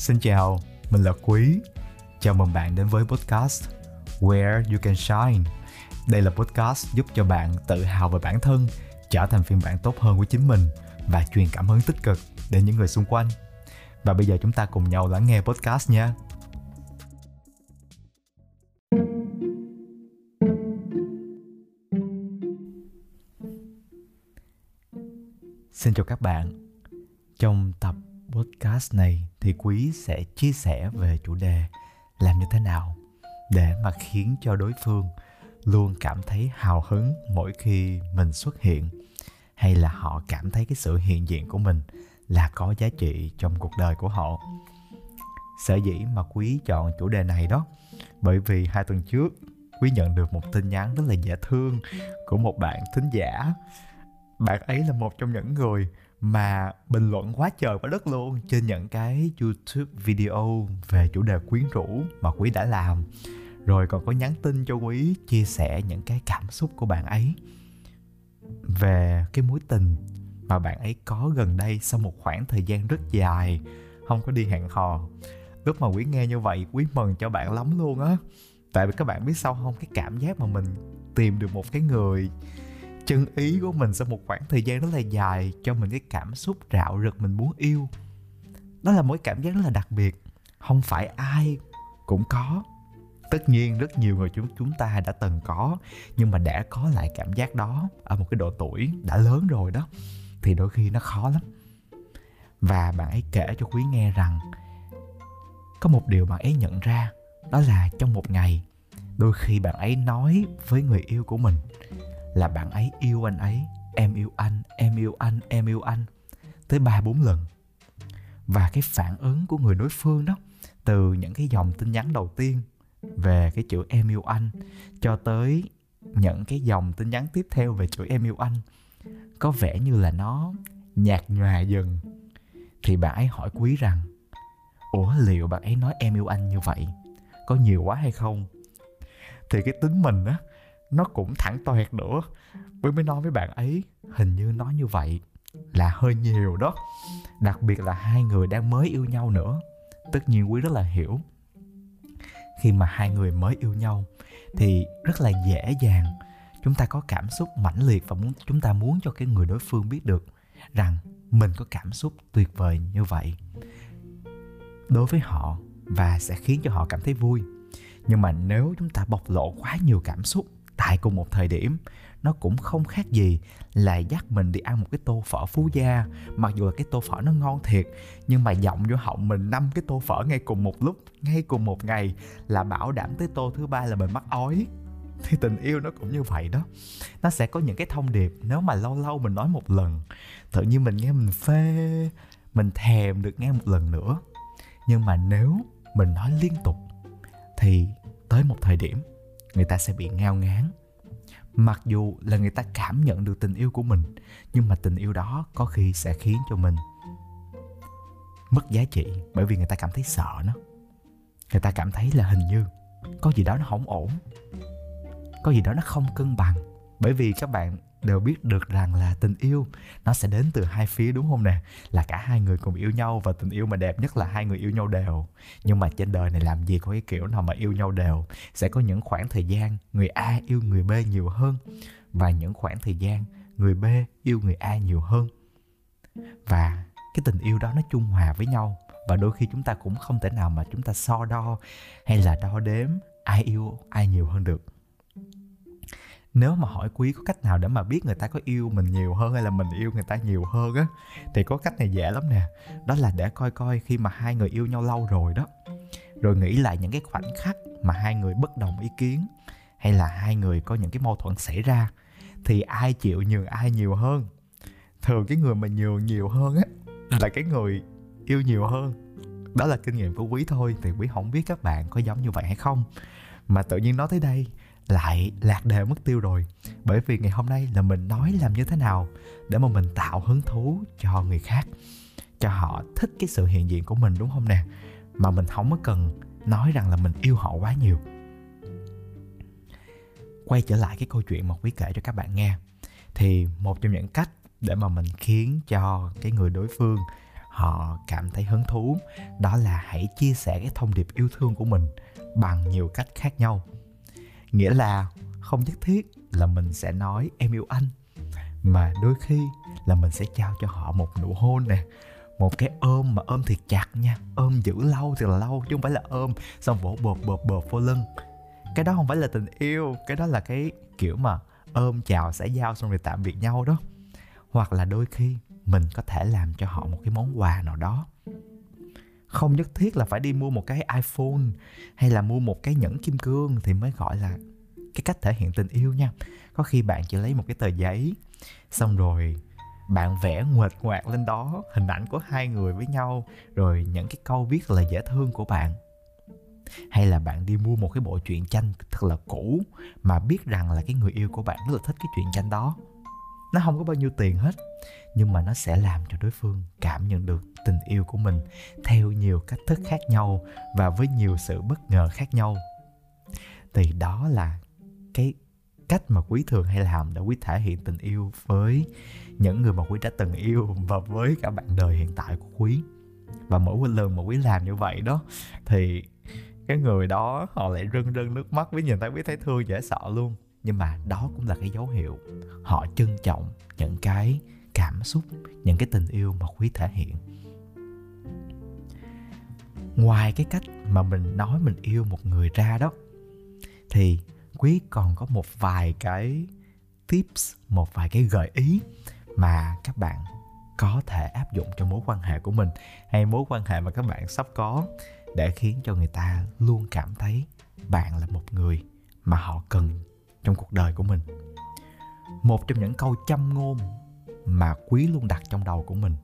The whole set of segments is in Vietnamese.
Xin chào, mình là Quý. Chào mừng bạn đến với podcast Where You Can Shine. Đây là podcast giúp cho bạn tự hào về bản thân, trở thành phiên bản tốt hơn của chính mình và truyền cảm hứng tích cực đến những người xung quanh. Và bây giờ chúng ta cùng nhau lắng nghe podcast nha. Xin chào các bạn. Trong tập podcast này thì quý sẽ chia sẻ về chủ đề làm như thế nào để mà khiến cho đối phương luôn cảm thấy hào hứng mỗi khi mình xuất hiện, hay là họ cảm thấy cái sự hiện diện của mình là có giá trị trong cuộc đời của họ. Sở dĩ mà quý chọn chủ đề này đó, bởi vì hai tuần trước, quý nhận được một tin nhắn rất là dễ thương của một bạn thính giả. Bạn ấy là một trong những người mà bình luận quá trời quá đất luôn trên những cái YouTube video về chủ đề quyến rũ mà quý đã làm. Rồi còn có nhắn tin cho quý chia sẻ những cái cảm xúc của bạn ấy về cái mối tình mà bạn ấy có gần đây sau một khoảng thời gian rất dài không có đi hẹn hò. Lúc mà quý nghe như vậy, quý mừng cho bạn lắm luôn á. Tại vì các bạn biết sao không? Cái cảm giác mà mình tìm được một cái người chân ý của mình sau một khoảng thời gian rất là dài cho mình cái cảm xúc rạo rực mình muốn yêu. Đó là mối cảm giác rất là đặc biệt. Không phải ai cũng có. Tất nhiên rất nhiều người chúng chúng ta đã từng có, nhưng mà đã có lại cảm giác đó ở một cái độ tuổi đã lớn rồi đó, thì đôi khi nó khó lắm. Và bạn ấy kể cho quý nghe rằng, có một điều bạn ấy nhận ra, đó là trong một ngày, đôi khi bạn ấy nói với người yêu của mình là bạn ấy yêu anh ấy, em yêu anh, em yêu anh, em yêu anh, tới ba bốn lần. Và cái phản ứng của người đối phương đó, từ những cái dòng tin nhắn đầu tiên về cái chữ em yêu anh, cho tới những cái dòng tin nhắn tiếp theo về chữ em yêu anh, có vẻ như là nó nhạt nhòa dần. Thì bạn ấy hỏi quý rằng, ủa, liệu bạn ấy nói em yêu anh như vậy, có nhiều quá hay không? Thì cái tính mình á nó cũng thẳng toẹt nữa. Mới mới nói với bạn ấy, hình như nói như vậy là hơi nhiều đó. Đặc biệt là hai người đang mới yêu nhau nữa. Tất nhiên quý rất là hiểu. Khi mà hai người mới yêu nhau thì rất là dễ dàng. Chúng ta có cảm xúc mãnh liệt và muốn, chúng ta muốn cho cái người đối phương biết được rằng mình có cảm xúc tuyệt vời như vậy. Đối với họ và sẽ khiến cho họ cảm thấy vui. Nhưng mà nếu chúng ta bộc lộ quá nhiều cảm xúc tại cùng một thời điểm, nó cũng không khác gì là dắt mình đi ăn một cái tô phở phú gia. Mặc dù là cái tô phở nó ngon thiệt, nhưng mà giọng vô họng mình năm cái tô phở ngay cùng một lúc, ngay cùng một ngày là bảo đảm tới tô thứ ba là mình mắc ói. Thì tình yêu nó cũng như vậy đó. Nó sẽ có những cái thông điệp nếu mà lâu lâu mình nói một lần, tự nhiên mình nghe mình phê, mình thèm được nghe một lần nữa. Nhưng mà nếu mình nói liên tục, thì tới một thời điểm người ta sẽ bị ngao ngán. Mặc dù là người ta cảm nhận được tình yêu của mình, nhưng mà tình yêu đó có khi sẽ khiến cho mình mất giá trị bởi vì người ta cảm thấy sợ nó. Người ta cảm thấy là hình như có gì đó nó không ổn, có gì đó nó không cân bằng. Bởi vì các bạn đều biết được rằng là tình yêu nó sẽ đến từ hai phía, đúng không nè? Là cả hai người cùng yêu nhau và tình yêu mà đẹp nhất là hai người yêu nhau đều. Nhưng mà trên đời này làm gì có cái kiểu nào mà yêu nhau đều. Sẽ có những khoảng thời gian người a yêu người b nhiều hơn và những khoảng thời gian người b yêu người a nhiều hơn. Và cái tình yêu đó nó trung hòa với nhau và đôi khi chúng ta cũng không thể nào mà chúng ta so đo hay là đo đếm ai yêu ai nhiều hơn được nếu mà hỏi quý có cách nào để mà biết người ta có yêu mình nhiều hơn hay là mình yêu người ta nhiều hơn á thì có cách này dễ lắm nè. Đó là để coi coi khi mà hai người yêu nhau lâu rồi đó rồi nghĩ lại những cái khoảnh khắc mà hai người bất đồng ý kiến hay là hai người có những cái mâu thuẫn xảy ra thì ai chịu nhường ai nhiều hơn? Thường cái người mà nhường nhiều hơn á là cái người yêu nhiều hơn. Đó là kinh nghiệm của quý thôi thì quý không biết các bạn có giống như vậy hay không. Mà tự nhiên nói tới đây lại lạc đề mất tiêu rồi. Bởi vì ngày hôm nay là mình nói làm như thế nào để mà mình tạo hứng thú cho người khác, cho họ thích cái sự hiện diện của mình, đúng không nè? Mà mình không có cần nói rằng là mình yêu họ quá nhiều. Quay trở lại cái câu chuyện mà quý kể cho các bạn nghe. Thì một trong những cách để mà mình khiến cho cái người đối phương họ cảm thấy hứng thú đó là hãy chia sẻ cái thông điệp yêu thương của mình bằng nhiều cách khác nhau nghĩa là không nhất thiết là mình sẽ nói em yêu anh, mà đôi khi là mình sẽ trao cho họ một nụ hôn nè, một cái ôm mà ôm thiệt chặt nha. Ôm giữ lâu thì là lâu chứ không phải là ôm, xong vỗ bộp bộp bộp vô lưng. Cái đó không phải là tình yêu, cái đó là cái kiểu mà ôm, chào, xã giao xong rồi tạm biệt nhau đó. Hoặc là đôi khi mình có thể làm cho họ một cái món quà nào đó không nhất thiết là phải đi mua một cái iphone hay là mua một cái nhẫn kim cương thì mới gọi là cái cách thể hiện tình yêu nha. Có khi bạn chỉ lấy một cái tờ giấy, xong rồi bạn vẽ nguệch ngoạc lên đó hình ảnh của hai người với nhau, rồi những cái câu viết là dễ thương của bạn. Hay là bạn đi mua một cái bộ truyện tranh thật là cũ mà biết rằng là cái người yêu của bạn rất là thích cái truyện tranh đó. Nó không có bao nhiêu tiền hết, nhưng mà nó sẽ làm cho đối phương cảm nhận được tình yêu của mình theo nhiều cách thức khác nhau và với nhiều sự bất ngờ khác nhau. Thì đó là cái cách mà quý thường hay làm để quý thể hiện tình yêu với những người mà quý đã từng yêu và với cả bạn đời hiện tại của quý. Và mỗi một lần mà quý làm như vậy đó, thì cái người đó họ lại rưng rưng nước mắt với nhìn thấy quý thấy thương, dễ sợ luôn. Nhưng mà đó cũng là cái dấu hiệu họ trân trọng những cái cảm xúc, những cái tình yêu mà quý thể hiện ngoài cái cách mà mình nói mình yêu một người ra đó, thì quý còn có một vài cái tips, một vài cái gợi ý mà các bạn có thể áp dụng cho mối quan hệ của mình hay mối quan hệ mà các bạn sắp có để khiến cho người ta luôn cảm thấy bạn là một người mà họ cần trong cuộc đời của mình. Một trong những câu châm ngôn mà quý luôn đặt trong đầu của mình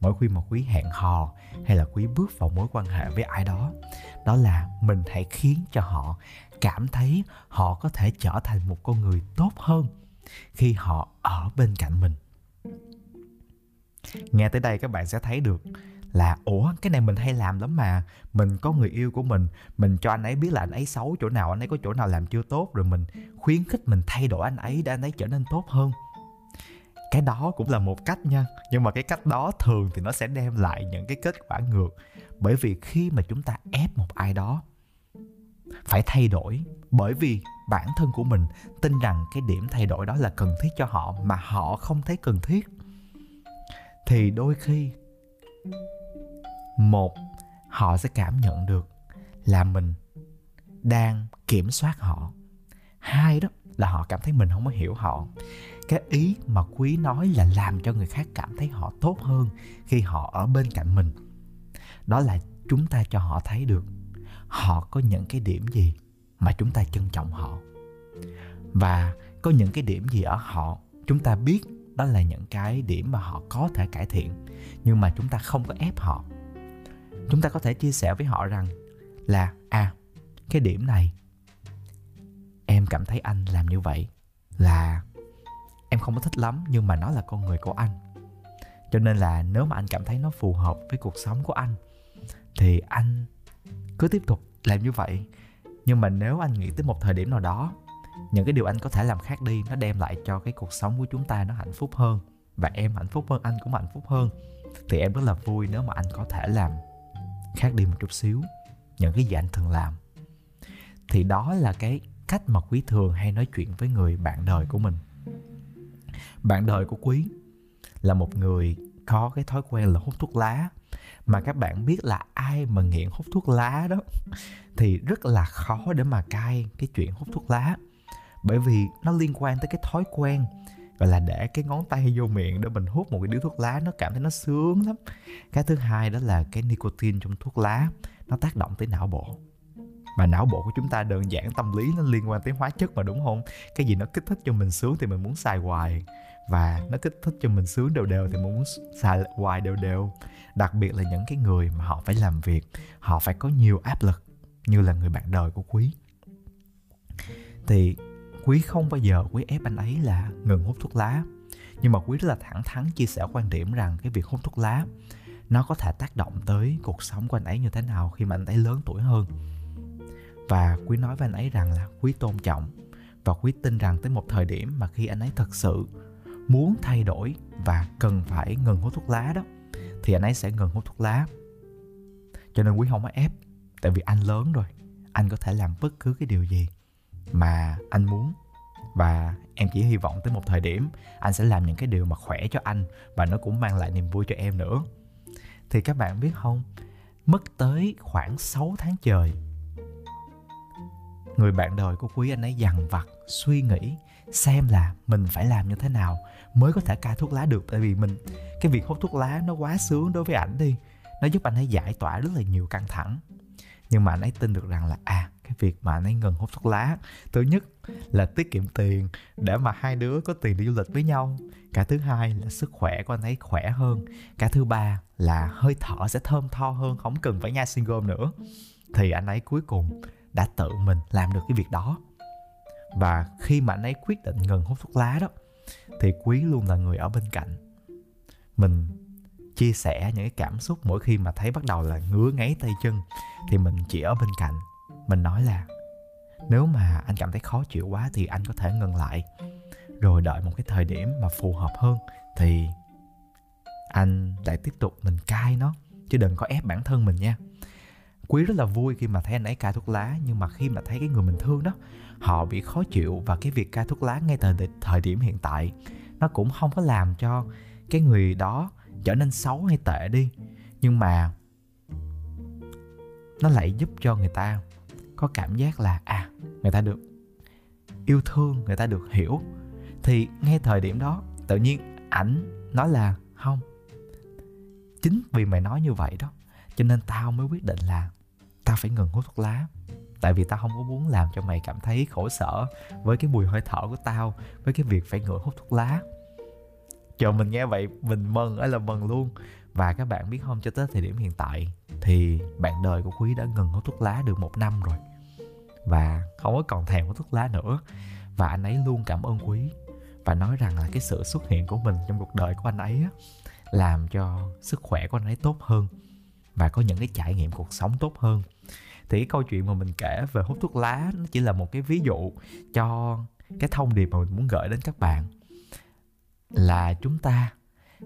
mỗi khi mà quý hẹn hò hay là quý bước vào mối quan hệ với ai đó đó là mình hãy khiến cho họ cảm thấy họ có thể trở thành một con người tốt hơn khi họ ở bên cạnh mình. Nghe tới đây các bạn sẽ thấy được là, ủa, cái này mình hay làm lắm mà. Mình có người yêu của mình mình cho anh ấy biết là anh ấy xấu chỗ nào, anh ấy có chỗ nào làm chưa tốt, rồi mình khuyến khích mình thay đổi anh ấy để anh ấy trở nên tốt hơn cái đó cũng là một cách nha. Nhưng mà cái cách đó thường thì nó sẽ đem lại những cái kết quả ngược. Bởi vì khi mà chúng ta ép một ai đó phải thay đổi bởi vì bản thân của mình tin rằng cái điểm thay đổi đó là cần thiết cho họ mà họ không thấy cần thiết, thì đôi khi một, họ sẽ cảm nhận được là mình đang kiểm soát họ. Hai đó là họ cảm thấy mình không có hiểu họ cái ý mà quý nói là làm cho người khác cảm thấy họ tốt hơn khi họ ở bên cạnh mình. Đó là chúng ta cho họ thấy được họ có những cái điểm gì mà chúng ta trân trọng họ. Và có những cái điểm gì ở họ, chúng ta biết đó là những cái điểm mà họ có thể cải thiện, nhưng mà chúng ta không có ép họ. Chúng ta có thể chia sẻ với họ rằng là à cái điểm này em cảm thấy anh làm như vậy là em không có thích lắm, nhưng mà nó là con người của anh. Cho nên là nếu mà anh cảm thấy nó phù hợp với cuộc sống của anh, thì anh cứ tiếp tục làm như vậy. Nhưng mà nếu anh nghĩ tới một thời điểm nào đó, những cái điều anh có thể làm khác đi, nó đem lại cho cái cuộc sống của chúng ta nó hạnh phúc hơn, và em hạnh phúc hơn, anh cũng hạnh phúc hơn, thì em rất là vui nếu mà anh có thể làm khác đi một chút xíu, những cái gì anh thường làm. Thì đó là cái cách mà quý thường hay nói chuyện với người bạn đời của mình bạn đời của quý là một người có cái thói quen là hút thuốc lá. Mà các bạn biết là ai mà nghiện hút thuốc lá đó thì rất là khó để mà cai cái chuyện hút thuốc lá. Bởi vì nó liên quan tới cái thói quen, gọi là, để cái ngón tay vô miệng để mình hút một cái điếu thuốc lá, nó cảm thấy nó sướng lắm. Cái thứ hai đó là cái nicotine trong thuốc lá, nó tác động tới não bộ mà não bộ của chúng ta đơn giản, tâm lý nó liên quan tới hóa chất mà, đúng không? Cái gì nó kích thích cho mình sướng thì mình muốn xài hoài, và nó kích thích cho mình sướng đều đều thì mình muốn xài hoài đều đều. Đặc biệt là những cái người mà họ phải làm việc, họ phải có nhiều áp lực, như là người bạn đời của quý. Thì quý không bao giờ, quý ép anh ấy là ngừng hút thuốc lá. Nhưng mà quý rất là thẳng thắn chia sẻ quan điểm rằng cái việc hút thuốc lá, nó có thể tác động tới cuộc sống của anh ấy như thế nào khi mà anh ấy lớn tuổi hơn và quý nói với anh ấy rằng là quý tôn trọng và quý tin rằng tới một thời điểm mà khi anh ấy thật sự muốn thay đổi và cần phải ngừng hút thuốc lá đó, thì anh ấy sẽ ngừng hút thuốc lá. Cho nên quý không có ép, tại vì anh lớn rồi, anh có thể làm bất cứ cái điều gì mà anh muốn. Và em chỉ hy vọng tới một thời điểm anh sẽ làm những cái điều mà khỏe cho anh và nó cũng mang lại niềm vui cho em nữa. Thì các bạn biết không, mất tới khoảng 6 tháng trời người bạn đời của quý anh ấy dằn vặt, suy nghĩ xem là mình phải làm như thế nào mới có thể cai thuốc lá được. Tại vì mình, cái việc hút thuốc lá nó quá sướng đối với ảnh đi, nó giúp anh ấy giải tỏa rất là nhiều căng thẳng. Nhưng mà anh ấy tin được rằng là à cái việc mà anh ấy ngừng hút thuốc lá, thứ nhất là tiết kiệm tiền để mà hai đứa có tiền đi du lịch với nhau. Cả thứ hai là sức khỏe của anh ấy khỏe hơn. Cả thứ ba là hơi thở sẽ thơm tho hơn, không cần phải nhai single nữa. Thì anh ấy cuối cùng đã tự mình làm được cái việc đó. Và khi mà anh ấy quyết định ngừng hút thuốc lá đó, thì quý luôn là người ở bên cạnh. Mình chia sẻ những cái cảm xúc mỗi khi mà thấy bắt đầu là ngứa ngáy tay chân, thì mình chỉ ở bên cạnh. Mình nói là, nếu mà anh cảm thấy khó chịu quá thì anh có thể ngừng lại. Rồi đợi một cái thời điểm mà phù hợp hơn thì anh lại tiếp tục mình cai nó, chứ đừng có ép bản thân mình nha quý rất là vui khi mà thấy anh ấy cai thuốc lá, nhưng mà khi mà thấy cái người mình thương đó, họ bị khó chịu và cái việc cai thuốc lá ngay từ thời điểm hiện tại, nó cũng không có làm cho cái người đó trở nên xấu hay tệ đi. Nhưng mà nó lại giúp cho người ta có cảm giác là à người ta được yêu thương, người ta được hiểu. Thì ngay thời điểm đó, tự nhiên ảnh nói là, không, chính vì mày nói như vậy đó, cho nên tao mới quyết định là tao phải ngừng hút thuốc lá. Tại vì tao không có muốn làm cho mày cảm thấy khổ sở với cái mùi hơi thở của tao với cái việc phải ngửi hút thuốc lá. Chờ mình nghe vậy mình mừng ấy là mừng luôn. Và các bạn biết không cho tới thời điểm hiện tại thì bạn đời của quý đã ngừng hút thuốc lá được một năm rồi. Và không có còn thèm hút thuốc lá nữa. Và anh ấy luôn cảm ơn quý và nói rằng là cái sự xuất hiện của mình trong cuộc đời của anh ấy á, làm cho sức khỏe của anh ấy tốt hơn và có những cái trải nghiệm cuộc sống tốt hơn thì cái câu chuyện mà mình kể về hút thuốc lá nó chỉ là một cái ví dụ cho cái thông điệp mà mình muốn gửi đến các bạn. Là chúng ta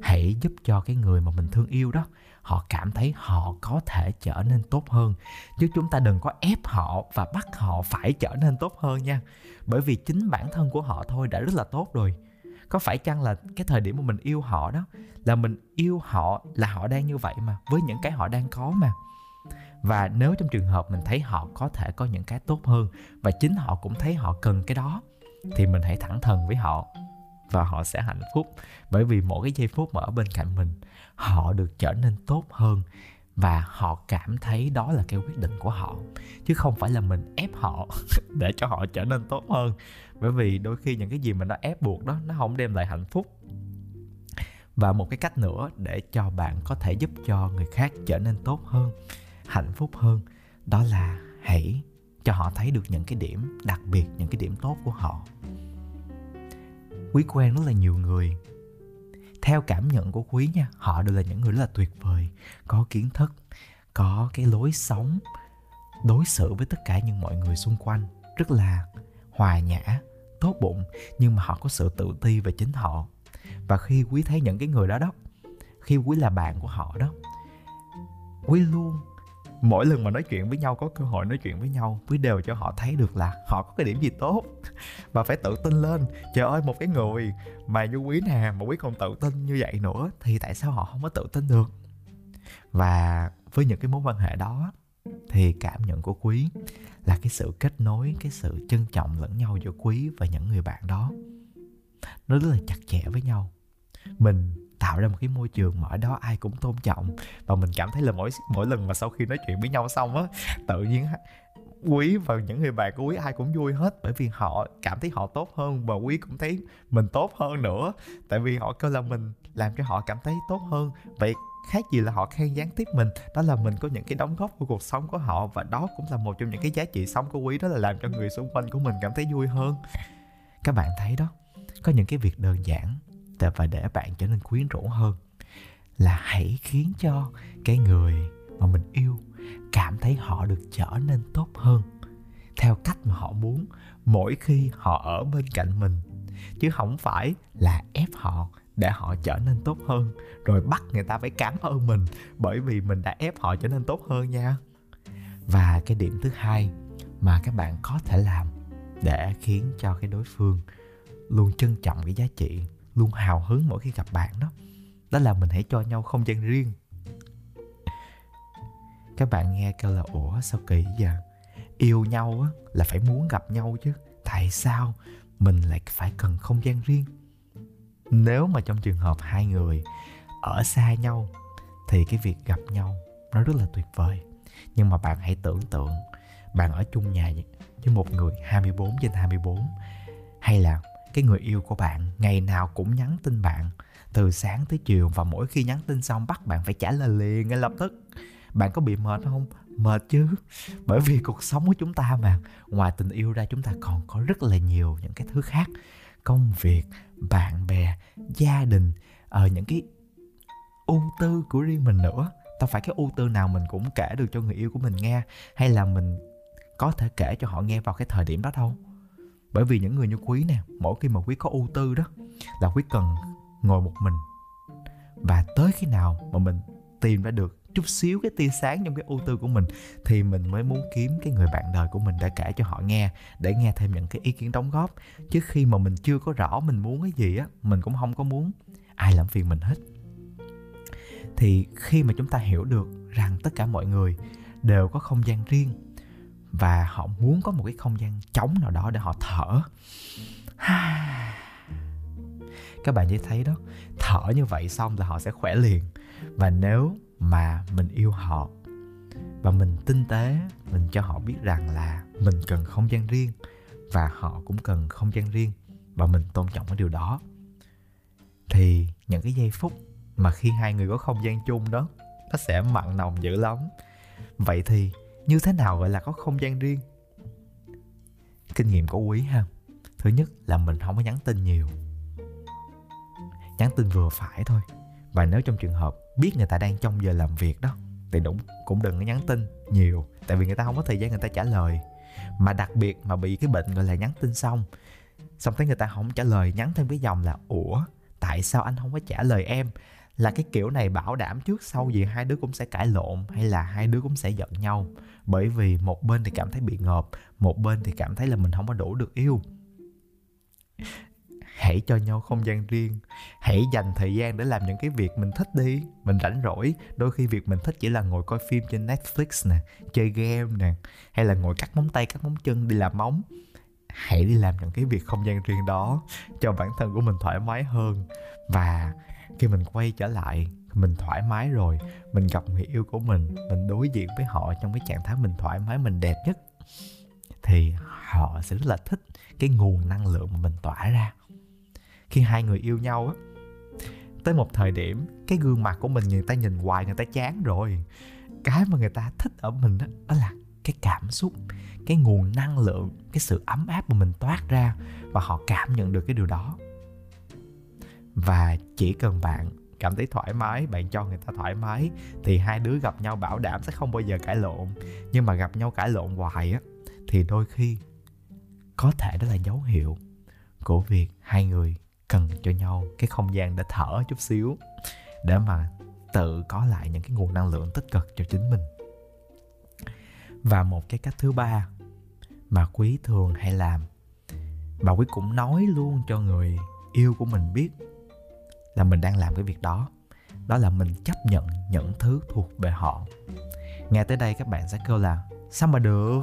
hãy giúp cho cái người mà mình thương yêu đó, họ cảm thấy họ có thể trở nên tốt hơn. Chứ chúng ta đừng có ép họ và bắt họ phải trở nên tốt hơn nha. Bởi vì chính bản thân của họ thôi đã rất là tốt rồi. Có phải chăng là cái thời điểm mà mình yêu họ đó, là mình yêu họ là họ đang như vậy mà, với những cái họ đang có mà? Và nếu trong trường hợp mình thấy họ có thể có những cái tốt hơn và chính họ cũng thấy họ cần cái đó, thì mình hãy thẳng thừng với họ và họ sẽ hạnh phúc. Bởi vì mỗi cái giây phút mà ở bên cạnh mình, họ được trở nên tốt hơn và họ cảm thấy đó là cái quyết định của họ. Chứ không phải là mình ép họ để cho họ trở nên tốt hơn. Bởi vì đôi khi những cái gì mà nó ép buộc đó, nó không đem lại hạnh phúc. Và một cái cách nữa để cho bạn có thể giúp cho người khác trở nên tốt hơn hạnh phúc hơn, đó là hãy cho họ thấy được những cái điểm đặc biệt, những cái điểm tốt của họ. Quý quen rất là nhiều người. Theo cảm nhận của quý nha, họ đều là những người rất là tuyệt vời, có kiến thức, có cái lối sống đối xử với tất cả những mọi người xung quanh, rất là hòa nhã, tốt bụng, nhưng mà họ có sự tự ti về chính họ. Và khi quý thấy những cái người đó đó, khi quý là bạn của họ đó, quý luôn mỗi lần mà nói chuyện với nhau, có cơ hội nói chuyện với nhau mới đều cho họ thấy được là họ có cái điểm gì tốt. Và phải tự tin lên. Trời ơi, một cái người mà như quý nè, mà quý còn tự tin như vậy nữa, thì tại sao họ không có tự tin được? Và với những cái mối quan hệ đó, thì cảm nhận của quý là cái sự kết nối, cái sự trân trọng lẫn nhau giữa quý và những người bạn đó. Nó rất là chặt chẽ với nhau. Mình tạo ra một cái môi trường mà ở đó ai cũng tôn trọng. Và mình cảm thấy là mỗi mỗi lần mà sau khi nói chuyện với nhau xong á, tự nhiên quý và những người bạn của quý ai cũng vui hết. Bởi vì họ cảm thấy họ tốt hơn và quý cũng thấy mình tốt hơn nữa. Tại vì họ kêu là mình làm cho họ cảm thấy tốt hơn. Vậy khác gì là họ khen gián tiếp mình. Đó là mình có những cái đóng góp của cuộc sống của họ và đó cũng là một trong những cái giá trị sống của quý, đó là làm cho người xung quanh của mình cảm thấy vui hơn. Các bạn thấy đó, có những cái việc đơn giản và để bạn trở nên quyến rũ hơn. Là hãy khiến cho cái người mà mình yêu cảm thấy họ được trở nên tốt hơn. Theo cách mà họ muốn, mỗi khi họ ở bên cạnh mình. Chứ không phải là ép họ để họ trở nên tốt hơn. Rồi bắt người ta phải cảm ơn mình bởi vì mình đã ép họ trở nên tốt hơn nha. Và cái điểm thứ hai mà các bạn có thể làm để khiến cho cái đối phương luôn trân trọng cái giá trị luôn hào hứng mỗi khi gặp bạn đó. Đó là mình hãy cho nhau không gian riêng. Các bạn nghe kêu là, ủa, sao kỳ vậy yêu nhau á là phải muốn gặp nhau chứ. Tại sao mình lại phải cần không gian riêng? Nếu mà trong trường hợp hai người ở xa nhau thì cái việc gặp nhau nó rất là tuyệt vời. Nhưng mà bạn hãy tưởng tượng bạn ở chung nhà với một người 24 trên 24 hay là cái người yêu của bạn, ngày nào cũng nhắn tin bạn. Từ sáng tới chiều và mỗi khi nhắn tin xong bắt bạn phải trả lời liền ngay lập tức. Bạn có bị mệt không? Mệt chứ. Bởi vì cuộc sống của chúng ta mà, ngoài tình yêu ra chúng ta còn có rất là nhiều những cái thứ khác. Công việc, bạn bè, gia đình ở những cái ưu tư của riêng mình nữa. Tao phải cái ưu tư nào mình cũng kể được cho người yêu của mình nghe, hay là mình có thể kể cho họ nghe vào cái thời điểm đó đâu bởi vì những người như quý nè, mỗi khi mà quý có ưu tư đó, là quý cần ngồi một mình. Và tới khi nào mà mình tìm ra được chút xíu cái tia sáng trong cái ưu tư của mình, thì mình mới muốn kiếm cái người bạn đời của mình để kể cho họ nghe, để nghe thêm những cái ý kiến đóng góp. Chứ khi mà mình chưa có rõ mình muốn cái gì á, mình cũng không có muốn ai làm phiền mình hết. Thì khi mà chúng ta hiểu được rằng tất cả mọi người đều có không gian riêng và họ muốn có một cái không gian trống nào đó để họ thở. Các bạn sẽ thấy đó, thở như vậy xong là họ sẽ khỏe liền. Và nếu mà mình yêu họ và mình tinh tế, mình cho họ biết rằng là mình cần không gian riêng và họ cũng cần không gian riêng và mình tôn trọng cái điều đó, thì những cái giây phút mà khi hai người có không gian chung đó, nó sẽ mặn nồng dữ lắm. Vậy thì như thế nào gọi là có không gian riêng? Kinh nghiệm của quý ha. Thứ nhất là mình không có nhắn tin nhiều. Nhắn tin vừa phải thôi. Và nếu trong trường hợp biết người ta đang trong giờ làm việc đó, thì đúng, cũng đừng có nhắn tin nhiều, tại vì người ta không có thời gian người ta trả lời. Mà đặc biệt mà bị cái bệnh gọi là nhắn tin xong xong thấy người ta không trả lời, nhắn thêm cái dòng là, ủa, tại sao anh không có trả lời em? Là cái kiểu này bảo đảm trước sau gì hai đứa cũng sẽ cãi lộn hay là hai đứa cũng sẽ giận nhau. Bởi vì một bên thì cảm thấy bị ngợp, một bên thì cảm thấy là mình không có đủ được yêu. Hãy cho nhau không gian riêng. Hãy dành thời gian để làm những cái việc mình thích đi. Mình rảnh rỗi, đôi khi việc mình thích chỉ là ngồi coi phim trên netflix nè, chơi game nè, hay là ngồi cắt móng tay, cắt móng chân đi làm móng. Hãy đi làm những cái việc không gian riêng đó cho bản thân của mình thoải mái hơn. Và khi mình quay trở lại mình thoải mái rồi mình gặp người yêu của mình mình đối diện với họ trong cái trạng thái mình thoải mái mình đẹp nhất thì họ sẽ rất là thích cái nguồn năng lượng mà mình tỏa ra. Khi hai người yêu nhau á tới một thời điểm cái gương mặt của mình người ta nhìn hoài người ta chán rồi. Cái mà người ta thích ở mình đó, đó là cái cảm xúc cái nguồn năng lượng cái sự ấm áp mà mình toát ra và họ cảm nhận được cái điều đó và chỉ cần bạn cảm thấy thoải mái, bạn cho người ta thoải mái, thì hai đứa gặp nhau bảo đảm sẽ không bao giờ cãi lộn. Nhưng mà gặp nhau cãi lộn hoài á, thì đôi khi có thể đó là dấu hiệu của việc hai người cần cho nhau cái không gian để thở chút xíu, để mà tự có lại những cái nguồn năng lượng tích cực cho chính mình. Và một cái cách thứ ba mà quý thường hay làm bà quý cũng nói luôn cho người yêu của mình biết là mình đang làm cái việc đó. Đó là mình chấp nhận những thứ thuộc về họ. Nghe tới đây các bạn sẽ kêu là, sao mà được?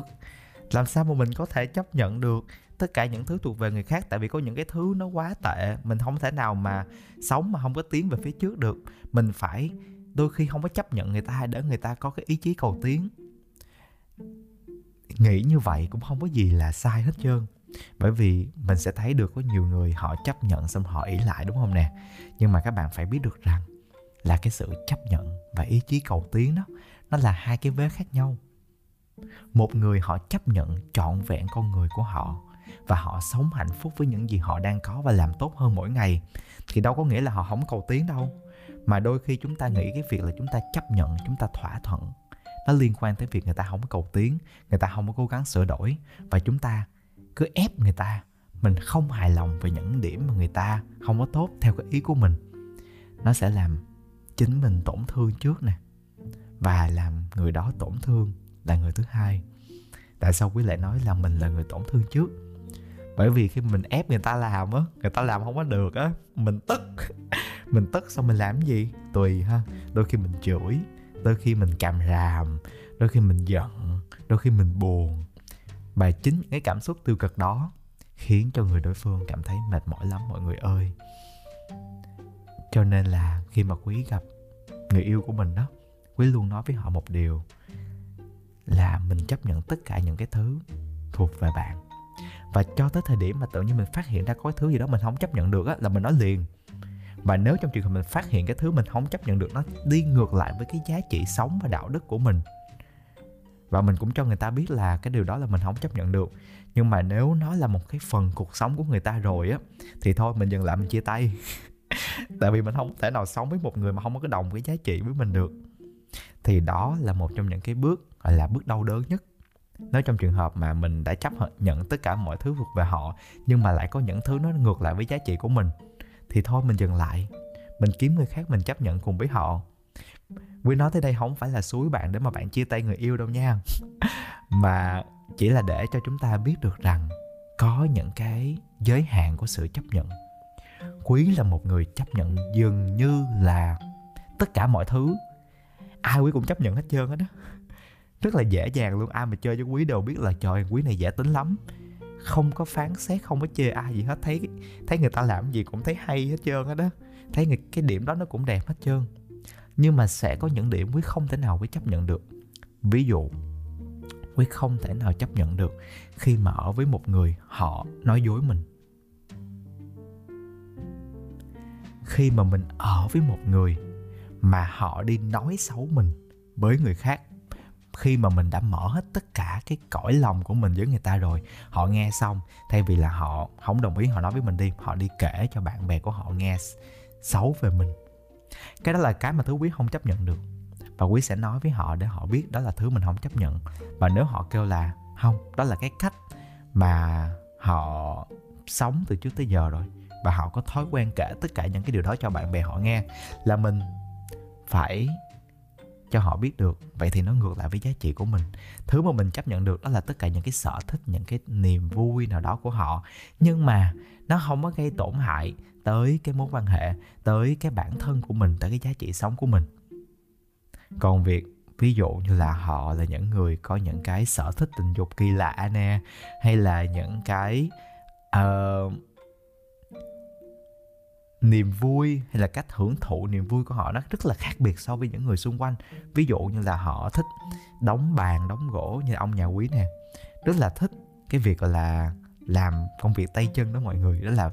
Làm sao mà mình có thể chấp nhận được tất cả những thứ thuộc về người khác? Tại vì có những cái thứ nó quá tệ, mình không thể nào mà sống mà không có tiến về phía trước được. Mình phải, đôi khi không có chấp nhận người ta để người ta có cái ý chí cầu tiến. Nghĩ như vậy cũng không có gì là sai hết trơn bởi vì mình sẽ thấy được có nhiều người họ chấp nhận xong họ ý lại, đúng không nè? Nhưng mà các bạn phải biết được rằng là cái sự chấp nhận và ý chí cầu tiến đó, nó là hai cái vế khác nhau. Một người họ chấp nhận trọn vẹn con người của họ và họ sống hạnh phúc với những gì họ đang có và làm tốt hơn mỗi ngày, thì đâu có nghĩa là họ không cầu tiến đâu. Mà đôi khi chúng ta nghĩ cái việc là chúng ta chấp nhận, chúng ta thỏa thuận, nó liên quan tới việc người ta không có cầu tiến, người ta không có cố gắng sửa đổi và chúng ta cứ ép người ta. Mình không hài lòng về những điểm mà người ta không có tốt theo cái ý của mình. Nó sẽ làm chính mình tổn thương trước nè, và làm người đó tổn thương là người thứ hai. Tại sao quý lại nói là mình là người tổn thương trước? Bởi vì khi mình ép người ta làm á, người ta làm không có được á, mình tức. Mình tức xong mình làm gì? Tùy ha. Đôi khi mình chửi, đôi khi mình càm ràm, đôi khi mình giận, đôi khi mình buồn và chính những cái cảm xúc tiêu cực đó khiến cho người đối phương cảm thấy mệt mỏi lắm mọi người ơi. Cho nên là khi mà quý gặp người yêu của mình đó, quý luôn nói với họ một điều là mình chấp nhận tất cả những cái thứ thuộc về bạn. Và cho tới thời điểm mà tự nhiên mình phát hiện ra có cái thứ gì đó mình không chấp nhận được á, là mình nói liền. Và nếu trong trường hợp mình phát hiện cái thứ mình không chấp nhận được, nó đi ngược lại với cái giá trị sống và đạo đức của mình và mình cũng cho người ta biết là cái điều đó là mình không chấp nhận được. Nhưng mà nếu nó là một cái phần cuộc sống của người ta rồi á, thì thôi mình dừng lại mình chia tay. Tại vì mình không thể nào sống với một người mà không có cái đồng cái giá trị với mình được. Thì đó là một trong những cái bước, gọi là, bước đau đớn nhất. Nếu trong trường hợp mà mình đã chấp nhận tất cả mọi thứ thuộc về họ, nhưng mà lại có những thứ nó ngược lại với giá trị của mình, thì thôi mình dừng lại. Mình kiếm người khác mình chấp nhận cùng với họ. Quý nói tới đây không phải là suối bạn để mà bạn chia tay người yêu đâu nha. Mà chỉ là để cho chúng ta biết được rằng Có những cái giới hạn của sự chấp nhận. Quý là một người chấp nhận dường như là tất cả mọi thứ. Ai quý cũng chấp nhận hết trơn hết đó Rất là dễ dàng luôn Ai mà chơi với quý đều biết là trời quý này dễ tính lắm. Không có phán xét không có chê ai gì hết. Thấy thấy người ta làm gì cũng thấy hay hết trơn á đó. Thấy người, cái điểm đó nó cũng đẹp hết trơn nhưng mà sẽ có những điểm quý không thể nào quý chấp nhận được. Ví dụ, quý không thể nào chấp nhận được khi mà ở với một người họ nói dối mình. Khi mà mình ở với một người mà họ đi nói xấu mình với người khác, khi mà mình đã mở hết tất cả cái cõi lòng của mình với người ta rồi, họ nghe xong, thay vì là họ không đồng ý họ nói với mình đi, họ đi kể cho bạn bè của họ nghe xấu về mình cái đó là cái mà thứ quý không chấp nhận được. Và quý sẽ nói với họ để họ biết đó là thứ mình không chấp nhận. Và nếu họ kêu là, không, đó là cái cách mà họ sống từ trước tới giờ rồi, và họ có thói quen kể tất cả những cái điều đó cho bạn bè họ nghe, là mình phải cho họ biết được. Vậy thì nó ngược lại với giá trị của mình. Thứ mà mình chấp nhận được đó là tất cả những cái sở thích những cái niềm vui nào đó của họ. Nhưng mà nó không có gây tổn hại tới cái mối quan hệ tới cái bản thân của mình tới cái giá trị sống của mình. Còn việc ví dụ như là họ là những người có những cái sở thích tình dục kỳ lạ nè hay là những cái uh, niềm vui hay là cách hưởng thụ niềm vui của họ nó rất là khác biệt so với những người xung quanh. Ví dụ như là họ thích đóng bàn, đóng gỗ như ông nhà quý nè. Rất là thích cái việc là làm công việc tay chân đó mọi người, đó là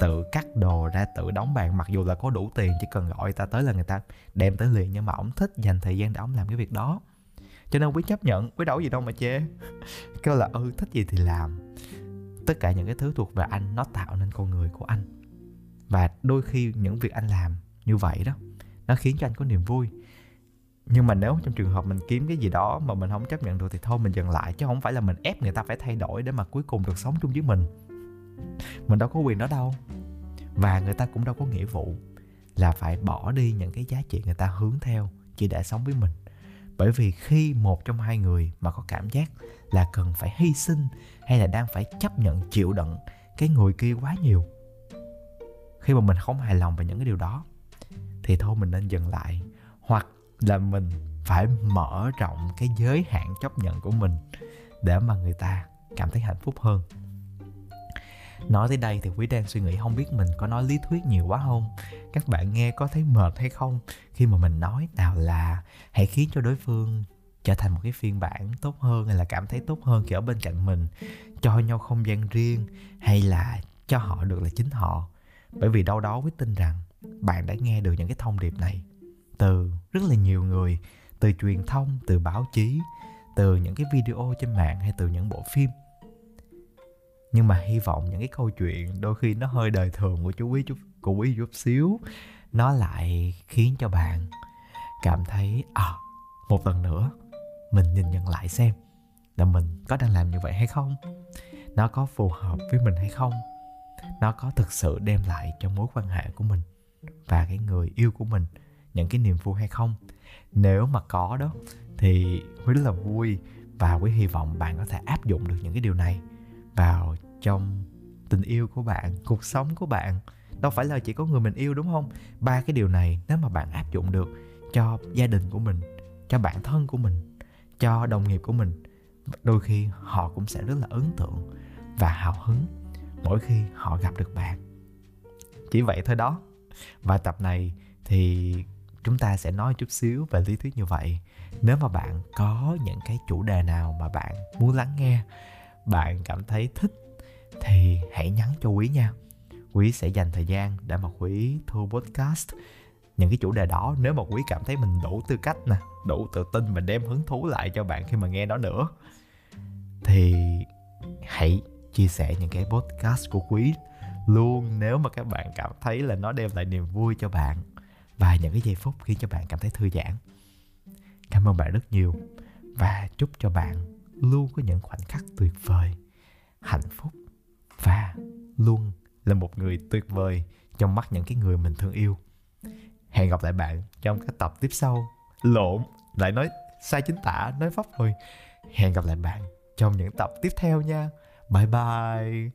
tự cắt đồ ra, tự đóng bàn. Mặc dù là có đủ tiền, chỉ cần gọi người ta tới là người ta đem tới liền, nhưng mà ông thích dành thời gian để ông làm cái việc đó. Cho nên quý chấp nhận, quý đâu gì đâu mà chê. Kêu là ừ thích gì thì làm. Tất cả những cái thứ thuộc về anh, nó tạo nên con người của anh và đôi khi những việc anh làm như vậy đó, nó khiến cho anh có niềm vui. Nhưng mà nếu trong trường hợp mình kiếm cái gì đó mà mình không chấp nhận được thì thôi mình dừng lại, chứ không phải là mình ép người ta phải thay đổi để mà cuối cùng được sống chung với mình. Mình đâu có quyền đó đâu. Và người ta cũng đâu có nghĩa vụ là phải bỏ đi những cái giá trị người ta hướng theo chỉ để sống với mình. Bởi vì khi một trong hai người mà có cảm giác là cần phải hy sinh hay là đang phải chấp nhận, chịu đựng cái người kia quá nhiều khi mà mình không hài lòng về những cái điều đó, thì thôi mình nên dừng lại. Hoặc là mình phải mở rộng cái giới hạn chấp nhận của mình để mà người ta cảm thấy hạnh phúc hơn. Nói tới đây thì quý đang suy nghĩ không biết mình có nói lý thuyết nhiều quá không? Các bạn nghe có thấy mệt hay không? Khi mà mình nói, nào là hãy khiến cho đối phương trở thành một cái phiên bản tốt hơn hay là cảm thấy tốt hơn khi ở bên cạnh mình, cho nhau không gian riêng, hay là cho họ được là chính họ bởi vì đâu đó quyết tin rằng bạn đã nghe được những cái thông điệp này từ rất là nhiều người, từ truyền thông, từ báo chí, từ những cái video trên mạng hay từ những bộ phim. Nhưng mà hy vọng những cái câu chuyện đôi khi nó hơi đời thường của chú quý chút, của quý chút xíu, nó lại khiến cho bạn cảm thấy à một lần nữa mình nhìn nhận lại xem là mình có đang làm như vậy hay không? Nó có phù hợp với mình hay không? Nó có thực sự đem lại cho mối quan hệ của mình và cái người yêu của mình những cái niềm vui hay không? Nếu mà có đó, thì quý rất là vui và quý hy vọng bạn có thể áp dụng được những cái điều này vào trong tình yêu của bạn, cuộc sống của bạn. Đâu phải là chỉ có người mình yêu, đúng không? Ba cái điều này nếu mà bạn áp dụng được cho gia đình của mình, cho bản thân của mình, cho đồng nghiệp của mình, đôi khi họ cũng sẽ rất là ấn tượng và hào hứng mỗi khi họ gặp được bạn. Chỉ vậy thôi đó. Và tập này thì chúng ta sẽ nói chút xíu về lý thuyết như vậy. Nếu mà bạn có những cái chủ đề nào mà bạn muốn lắng nghe, bạn cảm thấy thích, thì hãy nhắn cho quý nha. Quý sẽ dành thời gian để mà quý thu podcast những cái chủ đề đó. Nếu mà quý cảm thấy mình đủ tư cách nè, đủ tự tin và đem hứng thú lại cho bạn khi mà nghe nó nữa, thì hãy chia sẻ những cái podcast của quý luôn. Nếu mà các bạn cảm thấy là nó đem lại niềm vui cho bạn, và những cái giây phút khiến cho bạn cảm thấy thư giãn, cảm ơn bạn rất nhiều. Và chúc cho bạn luôn có những khoảnh khắc tuyệt vời, hạnh phúc, và luôn là một người tuyệt vời trong mắt những cái người mình thương yêu. Hẹn gặp lại bạn trong các tập tiếp sau. Lộn, lại nói sai chính tả, nói pháp rồi hẹn gặp lại bạn trong những tập tiếp theo nha. Bye bye